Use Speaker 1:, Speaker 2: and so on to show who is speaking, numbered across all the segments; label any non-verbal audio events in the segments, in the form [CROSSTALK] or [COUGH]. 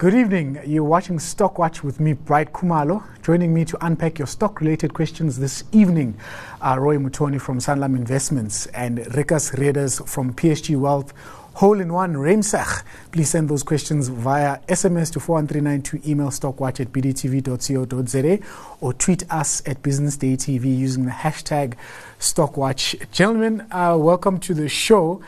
Speaker 1: Good evening. You're watching Stock Watch with me, Bright Khumalo. Joining me to unpack your stock related questions this evening are Roy Mutooni from Sanlam Investments and Ricus Reeders from PSG Wealth. Hole in one, Ruimsig. Please send those questions via SMS to 41392, email stockwatch at bdtv.co.za, or tweet us at businessdaytv using the hashtag Stockwatch. Gentlemen, uh, welcome to the show.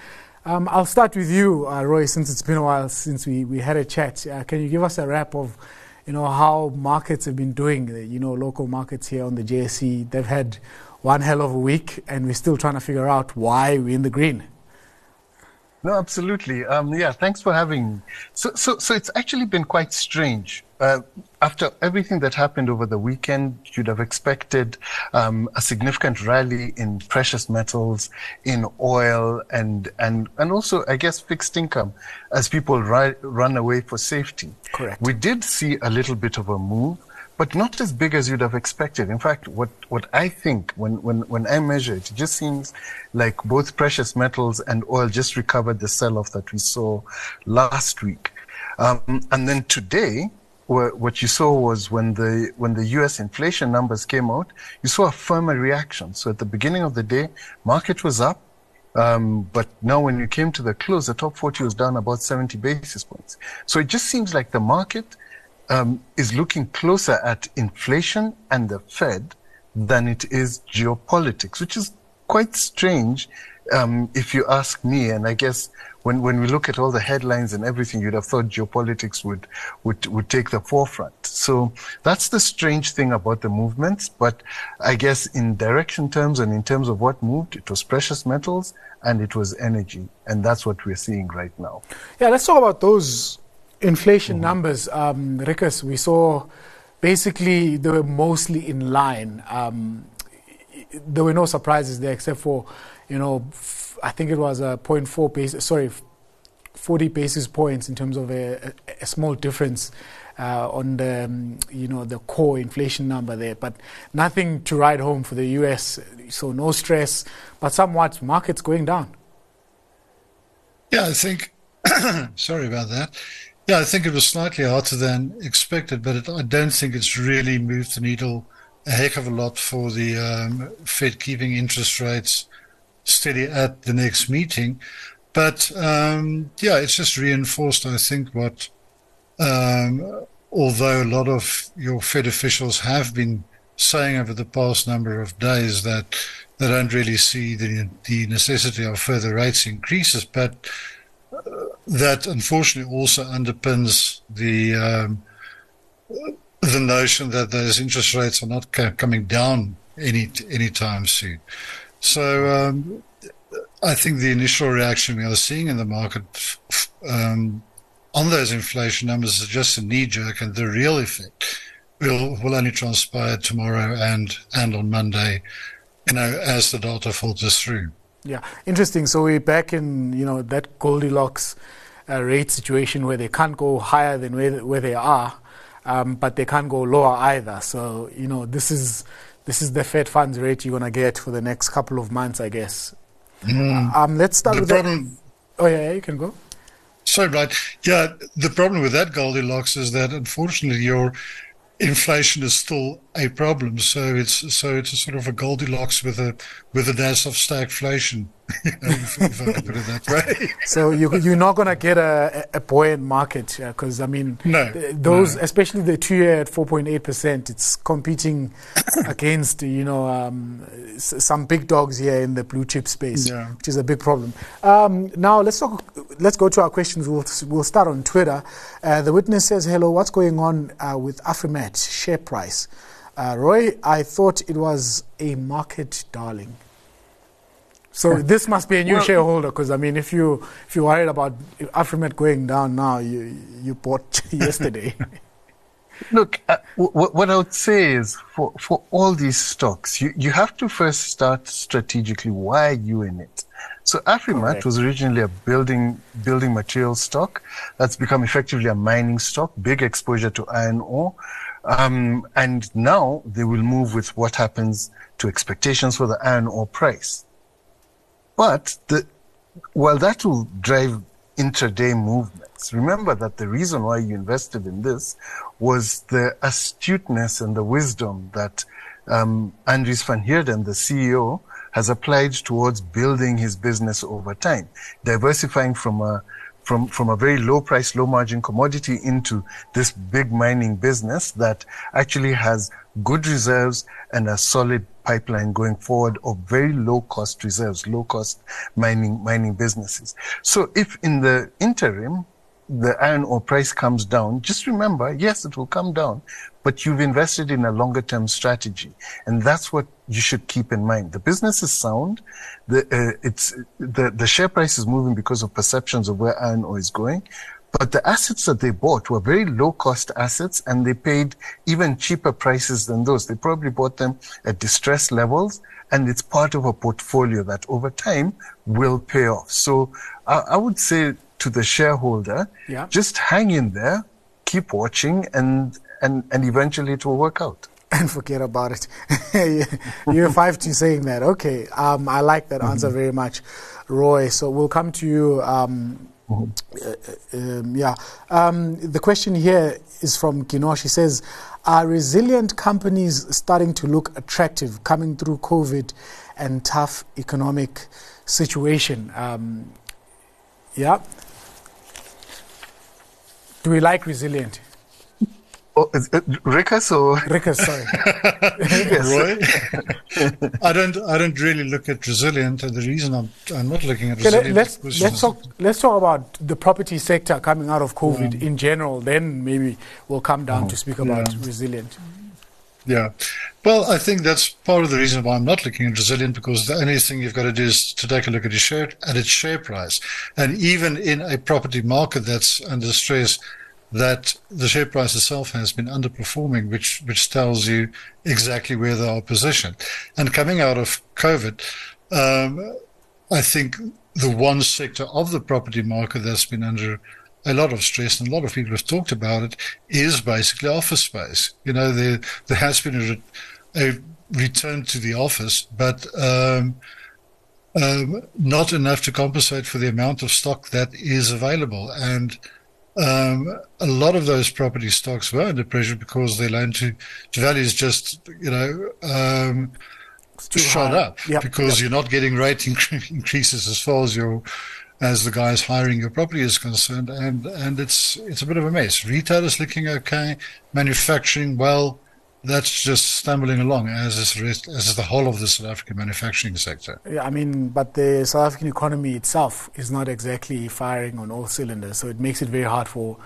Speaker 1: Um, I'll start with you, uh, Roy, since it's been a while since we, we had a chat. Uh, can you give us a wrap of, you know, how markets have been doing? You know, local markets here on the JSE, they've had one hell of a week, and we're still trying to figure out why we're in the green.
Speaker 2: No, absolutely. Um, yeah, thanks for having me. So, so, so it's actually been quite strange. Uh, after everything that happened over the weekend, you'd have expected um, a significant rally in precious metals, in oil, and and and also, I guess, fixed income, as people ri- run away for safety.
Speaker 1: Correct.
Speaker 2: We did see a little bit of a move but not as big as you'd have expected. In fact, what, what I think when, when, when I measure it, it just seems like both precious metals and oil just recovered the sell off that we saw last week. Um, and then today, what you saw was when the when the U.S. inflation numbers came out, you saw a firmer reaction. So at the beginning of the day, market was up, um, but now when you came to the close, the top 40 was down about 70 basis points. So it just seems like the market um, is looking closer at inflation and the Fed than it is geopolitics, which is quite strange um, if you ask me. And I guess when, when we look at all the headlines and everything, you'd have thought geopolitics would, would, would take the forefront. So that's the strange thing about the movements. But I guess in direction terms and in terms of what moved, it was precious metals and it was energy. And that's what we're seeing right now.
Speaker 1: Yeah, let's talk about those inflation mm-hmm. numbers, um, Ricus, we saw basically they were mostly in line. Um, there were no surprises there except for, you know, f- I think it was a 0.4 basis, sorry, 40 basis points in terms of a, a, a small difference uh, on the, um, you know, the core inflation number there, but nothing to ride home for the U.S. So no stress, but somewhat markets going down.
Speaker 3: Yeah, I think. [COUGHS] sorry about that. Yeah, I think it was slightly hotter than expected, but it, I don't think it's really moved the needle a heck of a lot for the um, Fed keeping interest rates steady at the next meeting. But um, yeah, it's just reinforced, I think, what um, although a lot of your Fed officials have been saying over the past number of days that they don't really see the, the necessity of further rates increases, but that unfortunately also underpins the um, the notion that those interest rates are not coming down any anytime soon. So um, I think the initial reaction we are seeing in the market um, on those inflation numbers is just a knee jerk, and the real effect will will only transpire tomorrow and and on Monday, you know, as the data filters through.
Speaker 1: Yeah, interesting. So we're back in you know that Goldilocks uh, rate situation where they can't go higher than where, where they are, um, but they can't go lower either. So you know this is this is the Fed funds rate you're gonna get for the next couple of months, I guess. Mm. Um, let's start the with problem, that. Oh yeah, yeah, you can go.
Speaker 3: Sorry, right. Yeah, the problem with that Goldilocks is that unfortunately your inflation is still a problem. So it's so it's a sort of a Goldilocks with a with a dash of stagflation. If, if I can put it that way.
Speaker 1: so you, you're not going to get a, a buoyant market because I mean,
Speaker 3: no,
Speaker 1: those
Speaker 3: no.
Speaker 1: especially the two year at 4.8 percent, it's competing [COUGHS] against you know um, some big dogs here in the blue chip space,
Speaker 3: yeah.
Speaker 1: which is a big problem. Um, now let's talk. Let's go to our questions. We'll we'll start on Twitter. Uh, the witness says, "Hello, what's going on uh, with Afrimat share price?" Uh, Roy, I thought it was a market darling. So this must be a new well, shareholder because I mean, if you if you're worried about Afrimat going down now, you you bought [LAUGHS] yesterday.
Speaker 2: Look, uh, w- what I would say is for, for all these stocks, you, you have to first start strategically. Why are you in it? So Afrimat was originally a building building material stock that's become effectively a mining stock, big exposure to iron ore. Um, and now they will move with what happens to expectations for the iron ore price. But the, while that will drive intraday movements. Remember that the reason why you invested in this was the astuteness and the wisdom that um, Andries van Heerden, the CEO, has applied towards building his business over time, diversifying from a from, from a very low price, low margin commodity into this big mining business that actually has good reserves and a solid pipeline going forward of very low cost reserves, low cost mining, mining businesses. So if in the interim, the iron ore price comes down, just remember, yes, it will come down, but you've invested in a longer term strategy. And that's what you should keep in mind. The business is sound. The, uh, it's, the, the share price is moving because of perceptions of where iron ore is going. But the assets that they bought were very low cost assets and they paid even cheaper prices than those. They probably bought them at distressed levels and it's part of a portfolio that over time will pay off. So I, I would say to the shareholder, yeah. just hang in there, keep watching and, and, and eventually it will work out.
Speaker 1: And forget about it. [LAUGHS] You're five to saying that. Okay. Um, I like that mm-hmm. answer very much, Roy. So we'll come to you. Um, mm-hmm. uh, um, yeah. Um, the question here is from Gino. She says, Are resilient companies starting to look attractive coming through COVID and tough economic situation? Um, yeah. Do we like resilient?
Speaker 2: Oh, is it Ricus or
Speaker 1: Ricus? Sorry, [LAUGHS]
Speaker 3: Roy. [LAUGHS] I don't. I don't really look at resilient, and the reason I'm I'm not looking at resilient.
Speaker 1: let's let's talk. Let's talk about the property sector coming out of COVID yeah. in general. Then maybe we'll come down oh, to speak about yeah. resilient.
Speaker 3: Yeah. Well, I think that's part of the reason why I'm not looking at resilient because the only thing you've got to do is to take a look at its share at its share price, and even in a property market that's under stress that the share price itself has been underperforming, which which tells you exactly where they are positioned. And coming out of COVID, um, I think the one sector of the property market that's been under a lot of stress, and a lot of people have talked about it, is basically office space. You know, there there has been a, a return to the office, but um, um, not enough to compensate for the amount of stock that is available, and um, a lot of those property stocks were under pressure because their loan to, to values just, you know, um, shot high. up yep. because yep. you're not getting rate [LAUGHS] increases as far as your as the guys hiring your property is concerned, and and it's it's a bit of a mess. Retail is looking okay, manufacturing well, that's just stumbling along as is, rest, as is the whole of the South African manufacturing sector.
Speaker 1: Yeah, I mean, but the South African economy itself is not exactly firing on all cylinders, so it makes it very hard for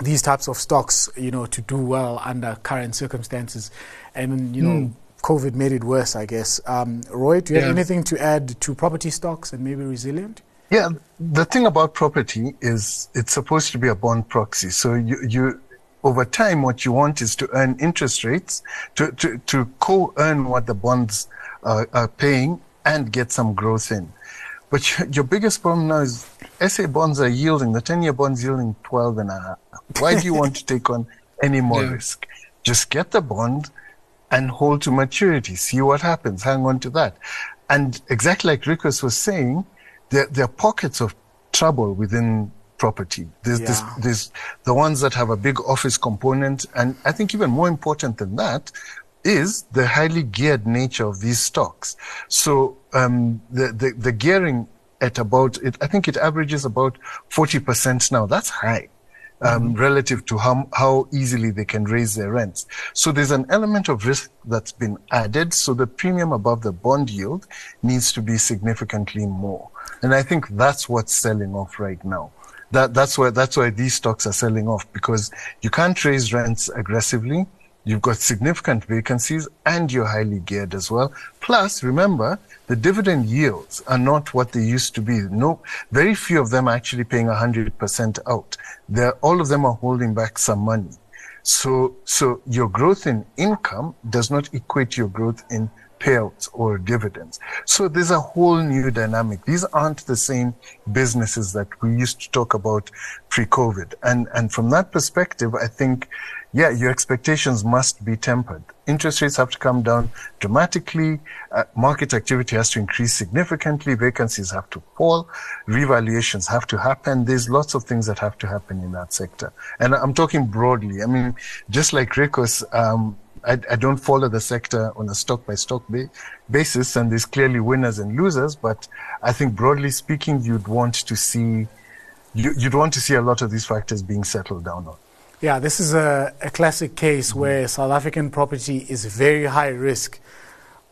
Speaker 1: these types of stocks, you know, to do well under current circumstances. And you know, mm. COVID made it worse, I guess. Um, Roy, do you have anything to add to property stocks and maybe resilient?
Speaker 2: Yeah, the thing about property is it's supposed to be a bond proxy. So you, you over time, what you want is to earn interest rates, to, to, to co-earn what the bonds are, are paying and get some growth in. But [LAUGHS] your biggest problem now is SA bonds are yielding, the 10 year bonds yielding 12 and a half. Why do you want to take on any more yeah. risk? Just get the bond and hold to maturity. See what happens. Hang on to that. And exactly like Ricus was saying, there, there are pockets of trouble within property. There's, yeah. this, there's the ones that have a big office component. And I think even more important than that is the highly geared nature of these stocks. So, um, the, the, the gearing at about, it, I think it averages about 40% now. That's high. Um, mm-hmm. relative to how, how easily they can raise their rents. So there's an element of risk that's been added. So the premium above the bond yield needs to be significantly more. And I think that's what's selling off right now that, that's why that's why these stocks are selling off because you can't raise rents aggressively. You've got significant vacancies and you're highly geared as well. Plus, remember, the dividend yields are not what they used to be. No, very few of them are actually paying 100% out. They're, all of them are holding back some money. So, so your growth in income does not equate your growth in payouts or dividends. So there's a whole new dynamic. These aren't the same businesses that we used to talk about pre-COVID. And, and from that perspective, I think, yeah, your expectations must be tempered. interest rates have to come down dramatically, uh, market activity has to increase significantly, vacancies have to fall, revaluations have to happen. There's lots of things that have to happen in that sector. And I'm talking broadly. I mean, just like Ricus, um, I, I, don't follow the sector on a stock by stock basis, and there's clearly winners and losers. But I think broadly speaking, you'd want to see you, would want to see a lot of these factors being settled down on.
Speaker 1: Yeah, this is a, a classic case mm-hmm. where South African property is very high risk.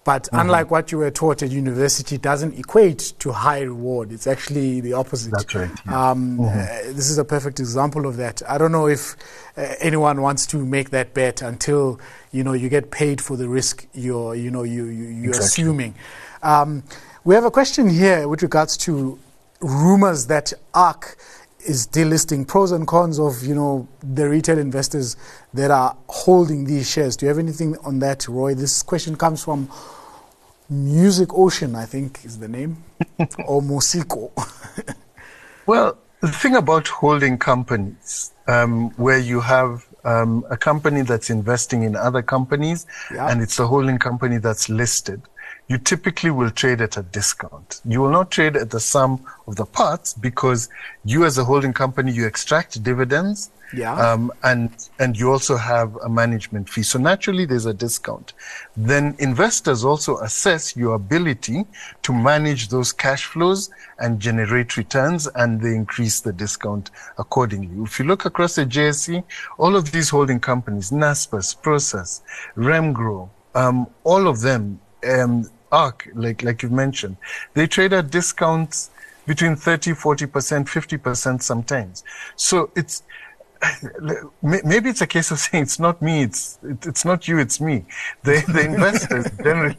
Speaker 1: But mm-hmm. unlike what you were taught at university, it doesn't equate to high reward. It's actually the opposite.
Speaker 2: That's right. Yeah. Um,
Speaker 1: mm-hmm. uh, this is a perfect example of that. I don't know if uh, anyone wants to make that bet until you know you get paid for the risk you're you know you, you you're exactly. assuming. Um, we have a question here with regards to rumors that ARC is delisting pros and cons of you know the retail investors that are holding these shares. Do you have anything on that, Roy? This question comes from Music Ocean, I think is the name, [LAUGHS] or Mosiko. [LAUGHS]
Speaker 2: well, the thing about holding companies, um, where you have um, a company that's investing in other companies, yeah. and it's a holding company that's listed you typically will trade at a discount. You will not trade at the sum of the parts because you as a holding company, you extract dividends.
Speaker 1: Yeah. Um,
Speaker 2: and, and you also have a management fee. So naturally there's a discount. Then investors also assess your ability to manage those cash flows and generate returns and they increase the discount accordingly. If you look across the JSE, all of these holding companies, Naspers, Prosus, Remgro, um, all of them um, ARC, like like you mentioned, they trade at discounts between 30, 40%, 50% sometimes. So it's [SIGHS] maybe it's a case of saying it's not me, it's it's not you, it's me. The the investors [LAUGHS] generally,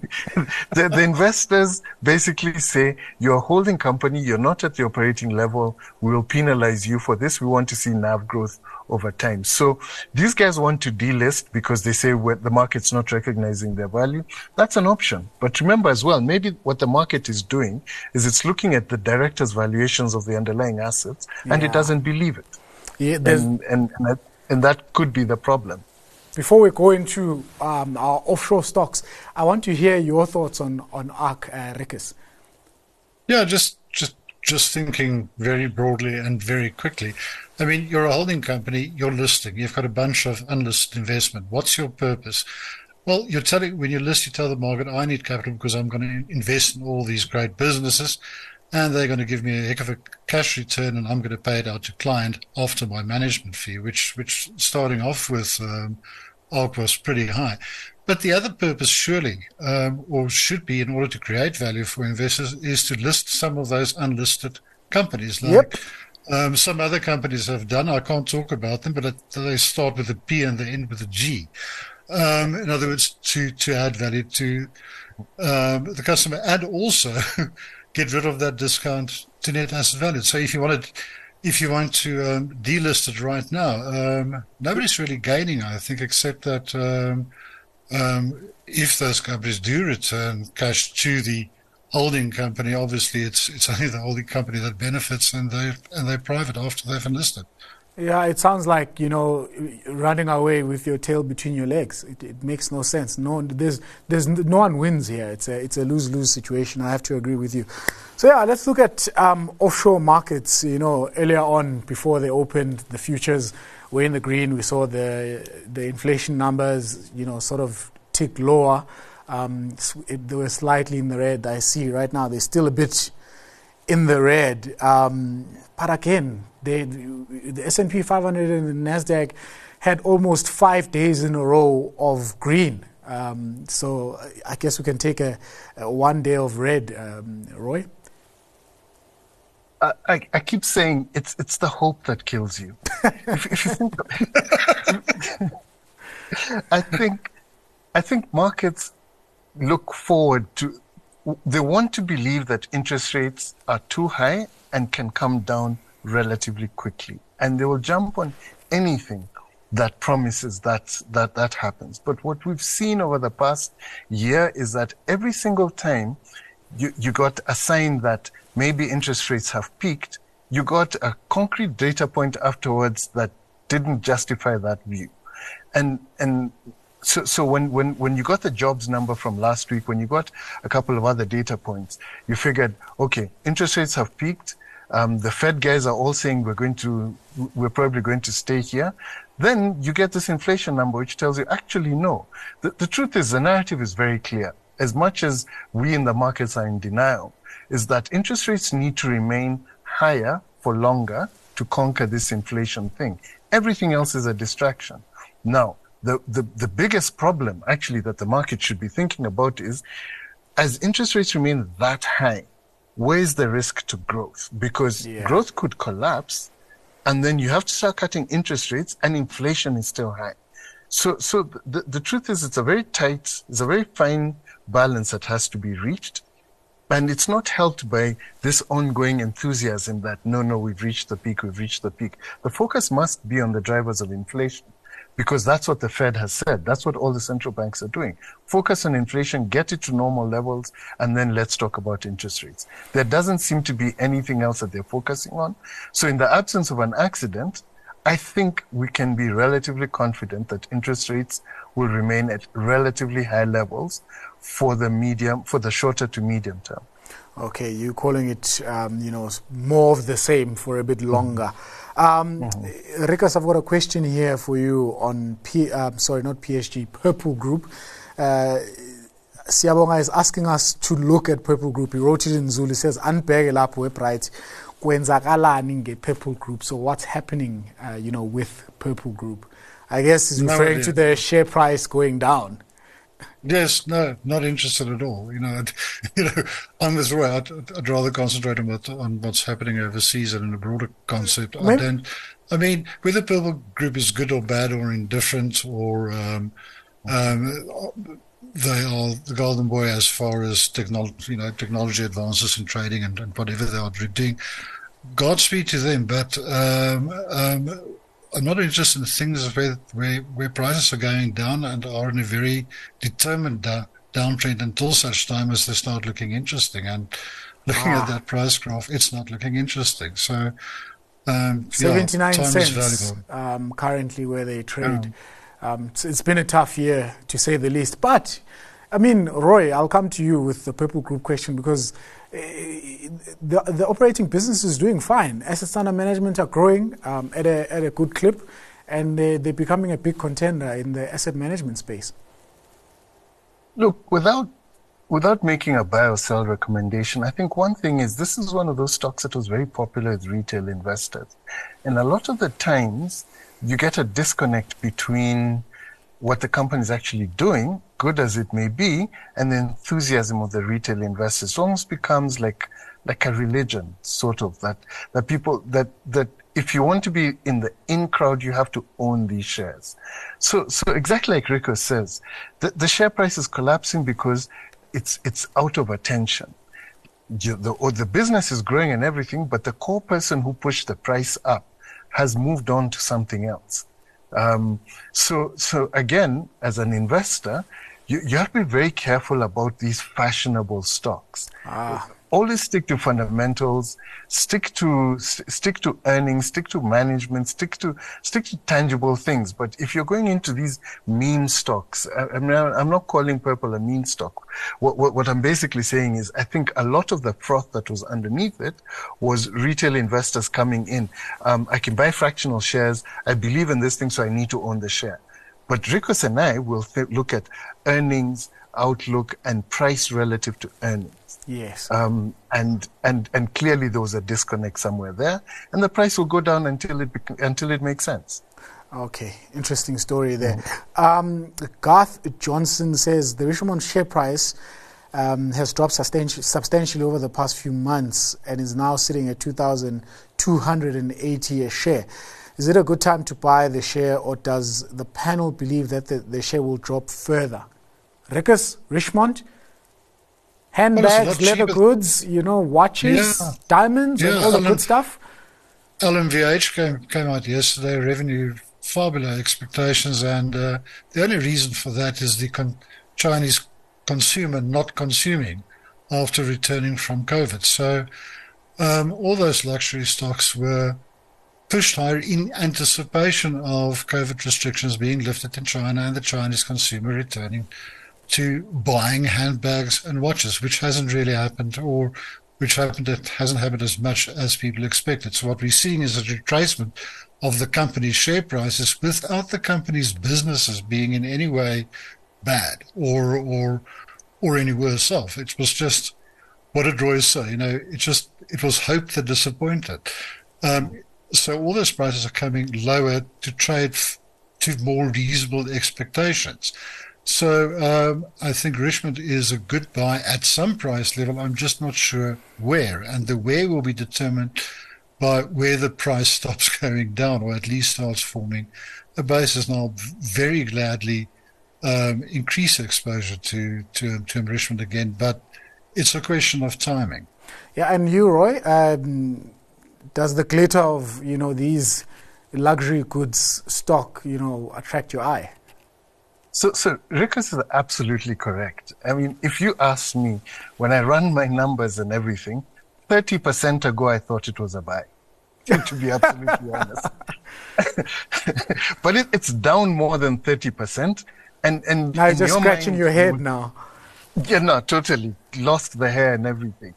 Speaker 2: the, the investors basically say you're a holding company, you're not at the operating level. We will penalize you for this. We want to see NAV growth over time. So these guys want to delist because they say the market's not recognizing their value. That's an option. But remember as well, maybe what the market is doing is it's looking at the director's valuations of the underlying assets and yeah. it doesn't believe it. Yeah, and, and, and, that, and that could be the problem.
Speaker 1: Before we go into um, our offshore stocks, I want to hear your thoughts on on ARC, uh, Ricus.
Speaker 3: Yeah, just just just thinking very broadly and very quickly. I mean, you're a holding company, you're listing, you've got a bunch of unlisted investment. What's your purpose? Well, you're telling, when you list, you tell the market, I need capital because I'm going to invest in all these great businesses and they're going to give me a heck of a cash return and I'm going to pay it out to client after my management fee, which, which starting off with, um, ARC was pretty high. But the other purpose, surely, um, or should be in order to create value for investors, is to list some of those unlisted companies.
Speaker 1: Like yep.
Speaker 3: Um, some other companies have done. I can't talk about them, but they start with a P and they end with a G. Um, in other words, to, to add value to um, the customer and also [LAUGHS] get rid of that discount to net asset value. So if you wanted if you want to um, delist it right now, um, nobody's really gaining, I think, except that um, um, if those companies do return cash to the holding company, obviously it's it's only the holding company that benefits, and they and they're private after they've enlisted.
Speaker 1: Yeah, it sounds like you know running away with your tail between your legs. It, it makes no sense. No, there's there's no one wins here. It's a it's a lose lose situation. I have to agree with you. So yeah, let's look at um, offshore markets. You know, earlier on before they opened, the futures were in the green. We saw the the inflation numbers. You know, sort of tick lower. Um, it, they were slightly in the red. I see right now they're still a bit in the red. Um, but again, they, the S&P 500 and the Nasdaq had almost five days in a row of green. Um, so I guess we can take a, a one day of red, um, Roy.
Speaker 2: I, I, keep saying it's it's the hope that kills you. if, if you think, [LAUGHS] I think I think markets look forward to they want to believe that interest rates are too high and can come down relatively quickly. And they will jump on anything that promises that, that that happens. But what we've seen over the past year is that every single time you, you got a sign that maybe interest rates have peaked, you got a concrete data point afterwards that didn't justify that view. And, and so, so when, when, when you got the jobs number from last week, when you got a couple of other data points, you figured, okay, interest rates have peaked. Um, the Fed guys are all saying we're going to, we're probably going to stay here. Then you get this inflation number, which tells you actually no. The, the truth is the narrative is very clear. As much as we in the markets are in denial, is that interest rates need to remain higher for longer to conquer this inflation thing. Everything else is a distraction. Now, the, the, the biggest problem actually that the market should be thinking about is as interest rates remain that high, where's the risk to growth? Because yeah. growth could collapse and then you have to start cutting interest rates and inflation is still high. So, so the, the truth is it's a very tight, it's a very fine balance that has to be reached. And it's not helped by this ongoing enthusiasm that no, no, we've reached the peak, we've reached the peak. The focus must be on the drivers of inflation because that's what the Fed has said. That's what all the central banks are doing. Focus on inflation, get it to normal levels, and then let's talk about interest rates. There doesn't seem to be anything else that they're focusing on. So in the absence of an accident, I think we can be relatively confident that interest rates will remain at relatively high levels for the medium, for the shorter to medium term.
Speaker 1: Okay, you're calling it, um, you know, more of the same for a bit longer. Mm-hmm. Um, mm-hmm. Ricus, I've got a question here for you on, P, uh, sorry, not PSG, Purple Group. Uh, Siabonga is asking us to look at Purple Group. He wrote it in Zulu. He says, "Unbeg lapho website kwenzakalani nge-Purple Group." So what's happening, uh, you know, with Purple Group? I guess he's referring no, to the share price going down.
Speaker 3: Yes, no, not interested at all. You know, [LAUGHS] you know, I'm with Roy. I'd, I'd rather concentrate on, what, on what's happening overseas and in a broader concept. I don't. I mean, whether Purple Group is good or bad or indifferent or um, um, they are the golden boy as far as technology, you know, technology advances in trading and, and whatever they are doing. Godspeed to them, but um, um I'm not interested in things where, where, where prices are going down and are in a very determined da- downtrend until such time as they start looking interesting. And looking ah. at that price graph, it's not looking interesting. So, um,
Speaker 1: 79 yeah, cents um, currently where they trade. Yeah. Um, so it's been a tough year to say the least. But, I mean, Roy, I'll come to you with the Purple Group question because the, the operating business is doing fine. Assets under management are growing um, at, a, at a good clip, and they, they're becoming a big contender in the asset management space.
Speaker 2: Look, without without making a buy or sell recommendation, I think one thing is this is one of those stocks that was very popular with retail investors. And a lot of the times you get a disconnect between what the company is actually doing, good as it may be, and the enthusiasm of the retail investors. It almost becomes like like a religion, sort of that that people that that if you want to be in the in crowd, you have to own these shares. So so exactly like Rico says, the, the share price is collapsing because it's it's out of attention. You, the, or the business is growing and everything, but the core person who pushed the price up has moved on to something else. Um, so, so again, as an investor, you, you have to be very careful about these fashionable stocks. Ah always stick to fundamentals, stick to stick to earnings, stick to management, stick to stick to tangible things. But if you're going into these meme stocks, I, I mean, I'm not calling purple a meme stock. What, what, what I'm basically saying is, I think a lot of the froth that was underneath it was retail investors coming in. Um, I can buy fractional shares. I believe in this thing, so I need to own the share. But Ricus and I will th- look at earnings, outlook, and price relative to earnings.
Speaker 1: Yes.
Speaker 2: Um, and and and clearly there was a disconnect somewhere there, and the price will go down until it bec- until it makes sense.
Speaker 1: Okay, interesting story there. Um, Garth Johnson says the Richemont share price um, has dropped substanti- substantially over the past few months and is now sitting at 2,280 a share. Is it a good time to buy the share, or does the panel believe that the, the share will drop further? Ricus Richemont, handbags, leather goods, you know, watches, yeah. diamonds, yeah. and all the good stuff.
Speaker 3: LMVH came, came out yesterday, revenue far below expectations, and uh, the only reason for that is the con- Chinese consumer not consuming after returning from COVID. So um, all those luxury stocks were pushed higher in anticipation of COVID restrictions being lifted in China and the Chinese consumer returning to buying handbags and watches, which hasn't really happened or which happened it hasn't happened as much as people expected. So what we're seeing is a retracement of the company's share prices without the company's businesses being in any way bad or or or any worse off. It was just what did Roy say? You know, it just it was hope that disappointed. Um, so all those prices are coming lower to trade f- to more reasonable expectations. So um, I think Richemont is a good buy at some price level. I'm just not sure where, and the where will be determined by where the price [LAUGHS] stops going down, or at least starts forming a basis. And I'll very gladly um, increase exposure to to to Richemont again, but it's a question of timing.
Speaker 1: Yeah, and you, Roy, um, does the glitter of you know these luxury goods stock you know attract your eye?
Speaker 2: So, so Ricus is absolutely correct. I mean, if you ask me, when I run my numbers and everything, 30% ago I thought it was a buy, to be absolutely honest. [LAUGHS] but it, it's down more than 30%. And, and
Speaker 1: now you're just your scratching mind, your head now. [LAUGHS]
Speaker 2: Yeah, no, totally. Lost the hair and everything.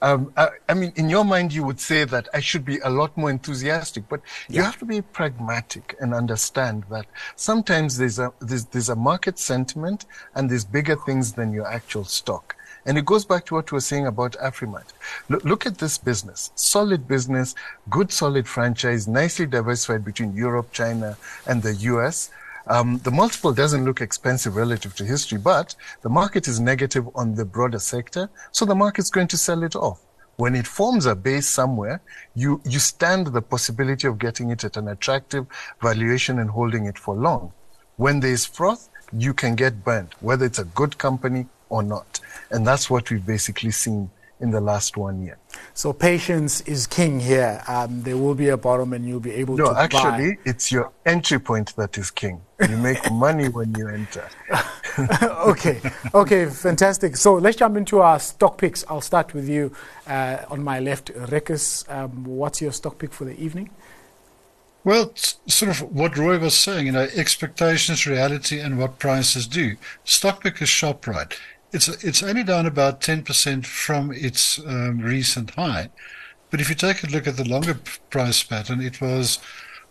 Speaker 2: Um, I, I, mean, in your mind, you would say that I should be a lot more enthusiastic, but yeah. you have to be pragmatic and understand that sometimes there's a, there's, there's a market sentiment and there's bigger things than your actual stock. And it goes back to what we were saying about Afrimat. Look, look at this business. Solid business, good solid franchise, nicely diversified between Europe, China, and the US. Um, the multiple doesn't look expensive relative to history, but the market is negative on the broader sector, so the market's going to sell it off. When it forms a base somewhere, you, you stand the possibility of getting it at an attractive valuation and holding it for long. When there is froth, you can get burnt, whether it's a good company or not. And that's what we've basically seen in the last one year.
Speaker 1: So patience is king here. Um, there will be a bottom and you'll be able
Speaker 2: no,
Speaker 1: to
Speaker 2: No, actually, buy. it's your entry point that is king. You make [LAUGHS] money when you enter. [LAUGHS]
Speaker 1: okay, okay, fantastic. So let's jump into our stock picks. I'll start with you uh, on my left, Ricus. Um, what's your stock pick for the evening?
Speaker 3: Well, sort of what Roy was saying, you know, expectations, reality, and what prices do. Stock pick is Shoprite. It's it's only down about 10% from its um, recent high. But if you take a look at the longer price pattern, it was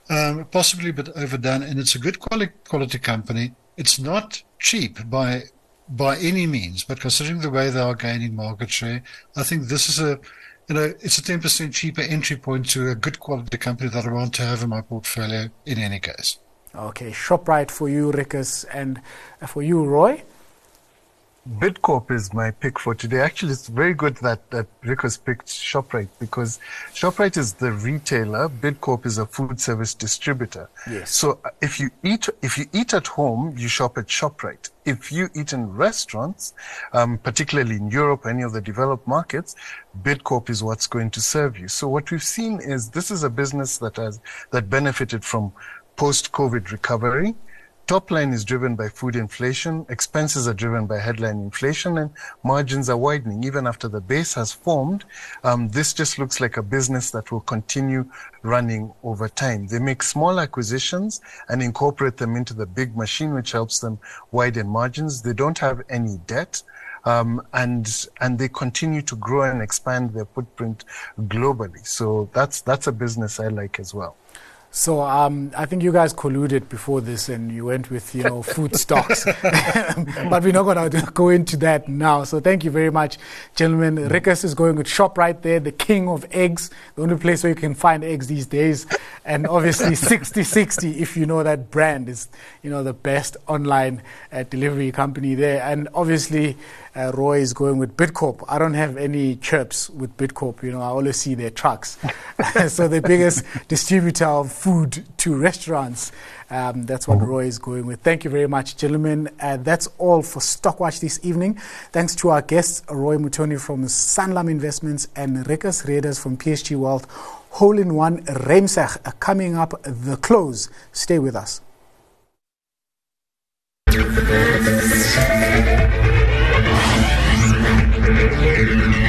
Speaker 3: um, possibly a bit overdone, and it's a good quality quality company. It's not cheap by by any means, but considering the way they are gaining market share, I think this is a you know it's a 10% cheaper entry point to a good quality company that I want to have in my portfolio in any case.
Speaker 1: Okay, Shoprite for you, Ricus, and for you, Roy.
Speaker 2: Bidcorp is my pick for today. Actually, it's very good that, that Rick has picked ShopRite because ShopRite is the retailer. Bidcorp is a food service distributor.
Speaker 1: Yes.
Speaker 2: So uh, if you eat, if you eat at home, you shop at ShopRite. If you eat in restaurants, um, particularly in Europe, any of the developed markets, Bidcorp is what's going to serve you. So what we've seen is this is a business that has, that benefited from post-COVID recovery. Top line is driven by food inflation, expenses are driven by headline inflation, and margins are widening. Even after the base has formed, um, this just looks like a business that will continue running over time. They make small acquisitions and incorporate them into the big machine, which helps them widen margins. They don't have any debt. Um, and and they continue to grow and expand their footprint globally. So that's that's a business I like as well.
Speaker 1: So um, I think you guys colluded before this, and you went with you know food stocks, [LAUGHS] but we're not going to go into that now. So thank you very much, gentlemen. Ricus is going with right there, the king of eggs, the only place where you can find eggs these days, and obviously [LAUGHS] Sixty60 if you know that brand is you know the best online uh, delivery company there, and obviously uh, Roy is going with Bidcorp. I don't have any chirps with Bidcorp. You know, I always see their trucks. [LAUGHS] so the biggest distributor of food to restaurants. Um, that's what Roy is going with. Thank you very much, gentlemen. Uh, that's all for Stockwatch this evening. Thanks to our guests, Roy Mutooni from Sanlam Investments and Ricus Reeders from PSG Wealth. Hole in one Ruimsig uh, coming up the close. Stay with us. You.